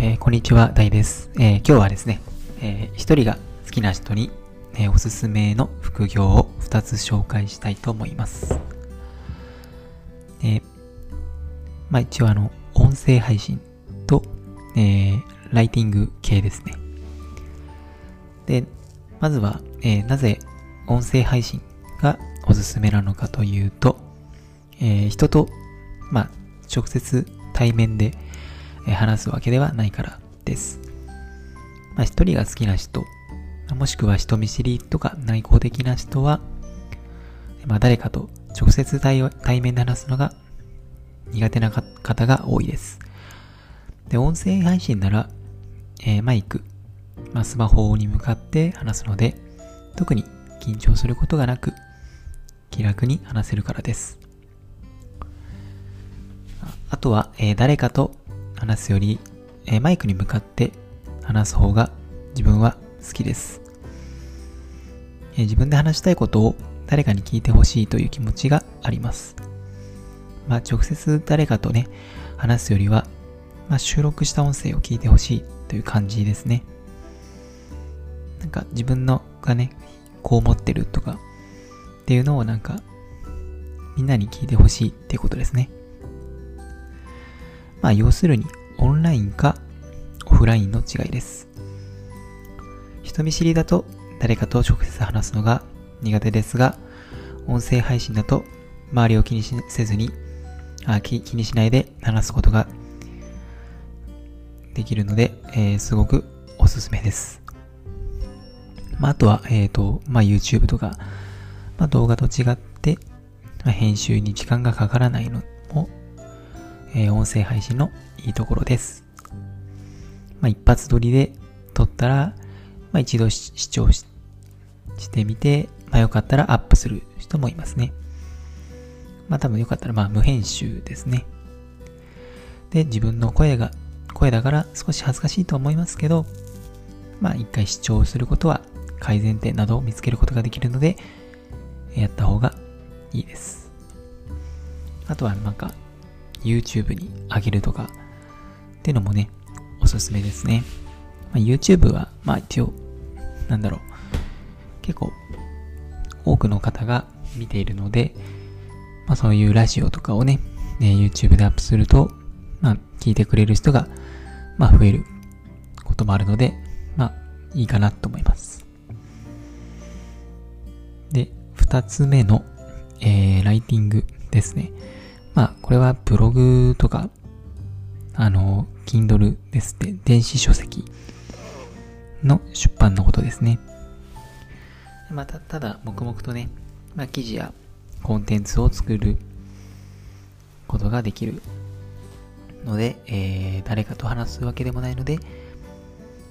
えーこんにちは、大です。えー今日はですね、えー一人が好きな人に、えーおすすめの副業を2つ紹介したいと思います。えまあ一応あの、音声配信と、えライティング系ですね。で、まずは、えなぜ音声配信がおすすめなのかというと、え人と、まあ、直接対面で、話すわけではないからです。まあ、一人が好きな人、もしくは人見知りとか内向的な人は、まあ、誰かと直接対対面で話すのが苦手な方が多いです。で、音声配信なら、えーマイク、まあ、スマホに向かって話すので、特に緊張することがなく、気楽に話せるからです。ああとは、えー誰かと話すより、えマイクに向かって話す方が自分は好きです。え自分で話したいことを誰かに聞いてほしいという気持ちがあります。まあ、直接誰かとね、話すよりは、まあ、収録した音声を聞いてほしいという感じですね。なんか自分のがね、こう思ってるとかっていうのをなんかみんなに聞いてほしいっていうことですね。まあ要するにオンラインかオフラインの違いです。人見知りだと誰かと直接話すのが苦手ですが、音声配信だと周りを気にせずにあ気、気にしないで話すことができるので、えーすごくおすすめです。まあ、あとは、えっ、と、まあ、YouTube とか、まあ、動画と違って、まあ、編集に時間がかからないのも、えー音声配信のいいところです。まあ、一発撮りで撮ったら、まあ、一度視聴ししてみて、まあ、よかったらアップする人もいますね。まあ、多分よかったら、まあ、無編集ですね。で、自分の声が、声だから少し恥ずかしいと思いますけど、まあ、一回視聴することは改善点などを見つけることができるので、やった方がいいです。あとはなんか、YouTube に上げるとか、っていうのもね、おすすめですね。まあ、YouTube は、まあ一応、なんだろう、結構、多くの方が見ているので、まあそういうラジオとかをね、ね YouTube でアップすると、まあ聞いてくれる人が、まあ増えることもあるので、まあいいかなと思います。で、二つ目の、えー、ライティングですね。まあ、これはブログとか、あの、Kindle ですって、電子書籍の出版のことですね。また、ただ、黙々とね、まあ、記事やコンテンツを作ることができるので、えー、誰かと話すわけでもないので、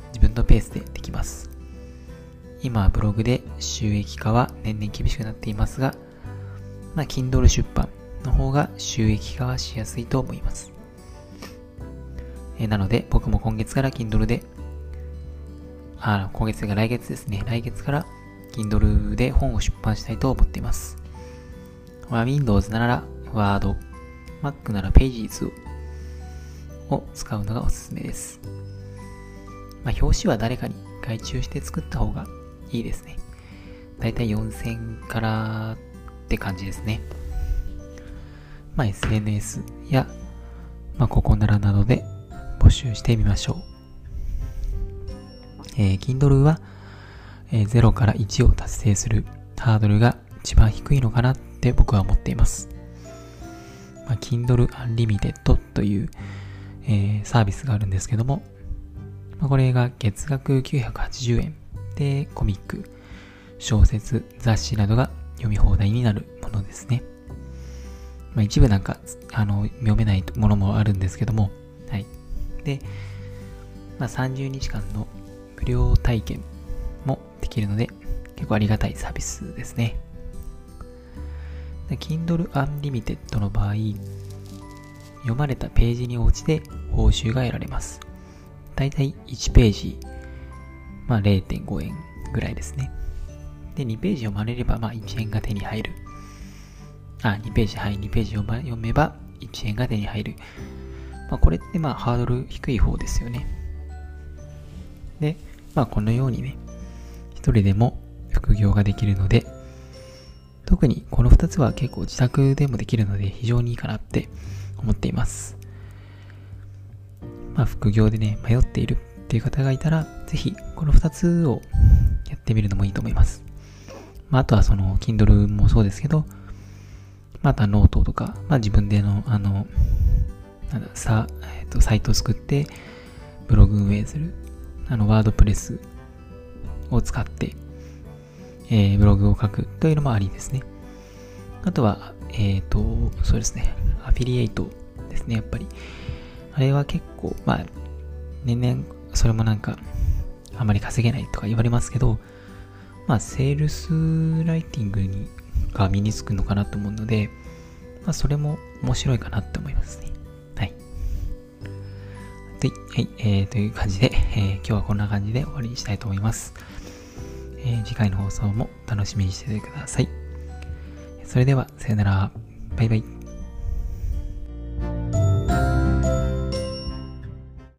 自分のペースでできます。今はブログで収益化は年々厳しくなっていますが、まあ、Kindle 出版の方が収益化はしやすいと思います。えなので、僕も今月から Kindle で、あ、今月が来月ですね。来月から Kindle で本を出版したいと思っています。まあ、Windows なら Word、Mac なら Pages をを使うのがおすすめです。まあ、表紙は誰かに外注して作った方がいいですね。だいたい4000からって感じですね。まあ、SNS や、まあ、ココナラなどで募集してみましょう。えー Kindle は、えー0から1を達成するハードルが一番低いのかなって僕は思っています。まあ、Kindle Unlimited という、えーサービスがあるんですけども、まあ、これが月額980円でコミック、小説、雑誌などが読み放題になるものですね。まあ、一部なんか、あの、読めないものもあるんですけども、はい。で、まあ、30日間の無料体験もできるので、結構ありがたいサービスですね。Kindle Unlimited の場合、読まれたページに応じて報酬が得られます。だいたい1ページ、まあ0.5円ぐらいですね。で、2ページ読まれれば、まあ1円が手に入る。あ、2ページ、はい、2ページ読,、めば1円が手に入る。まあこれってまあハードル低い方ですよね。で、まあこのようにね、一人でも副業ができるので、特にこの2つは結構自宅でもできるので非常にいいかなって思っています。まあ副業でね、迷っているっていう方がいたら、ぜひこの2つをやってみるのもいいと思います。まああとはその Kindle もそうですけど、またノートとか、まあ自分での、あの、なんだ、さ、えっ、と、サイトを作って、ブログ運営する、あの、 WordPress を使って、えー、ブログを書くというのもありですね。あとは、えっ、ー、と、そうですね、アフィリエイトですね、やっぱり。あれは結構、まあ、年々、それもなんか、あまり稼げないとか言われますけど、まあ、セールスライティングにが身につくのかなと思うので、まあ、それも面白いかなって思いますね。はい。はい、えー、という感じで、えー、今日はこんな感じで終わりにしたいと思います。えー、次回の放送も楽しみにしててください。それでは、さよなら。バイバイ。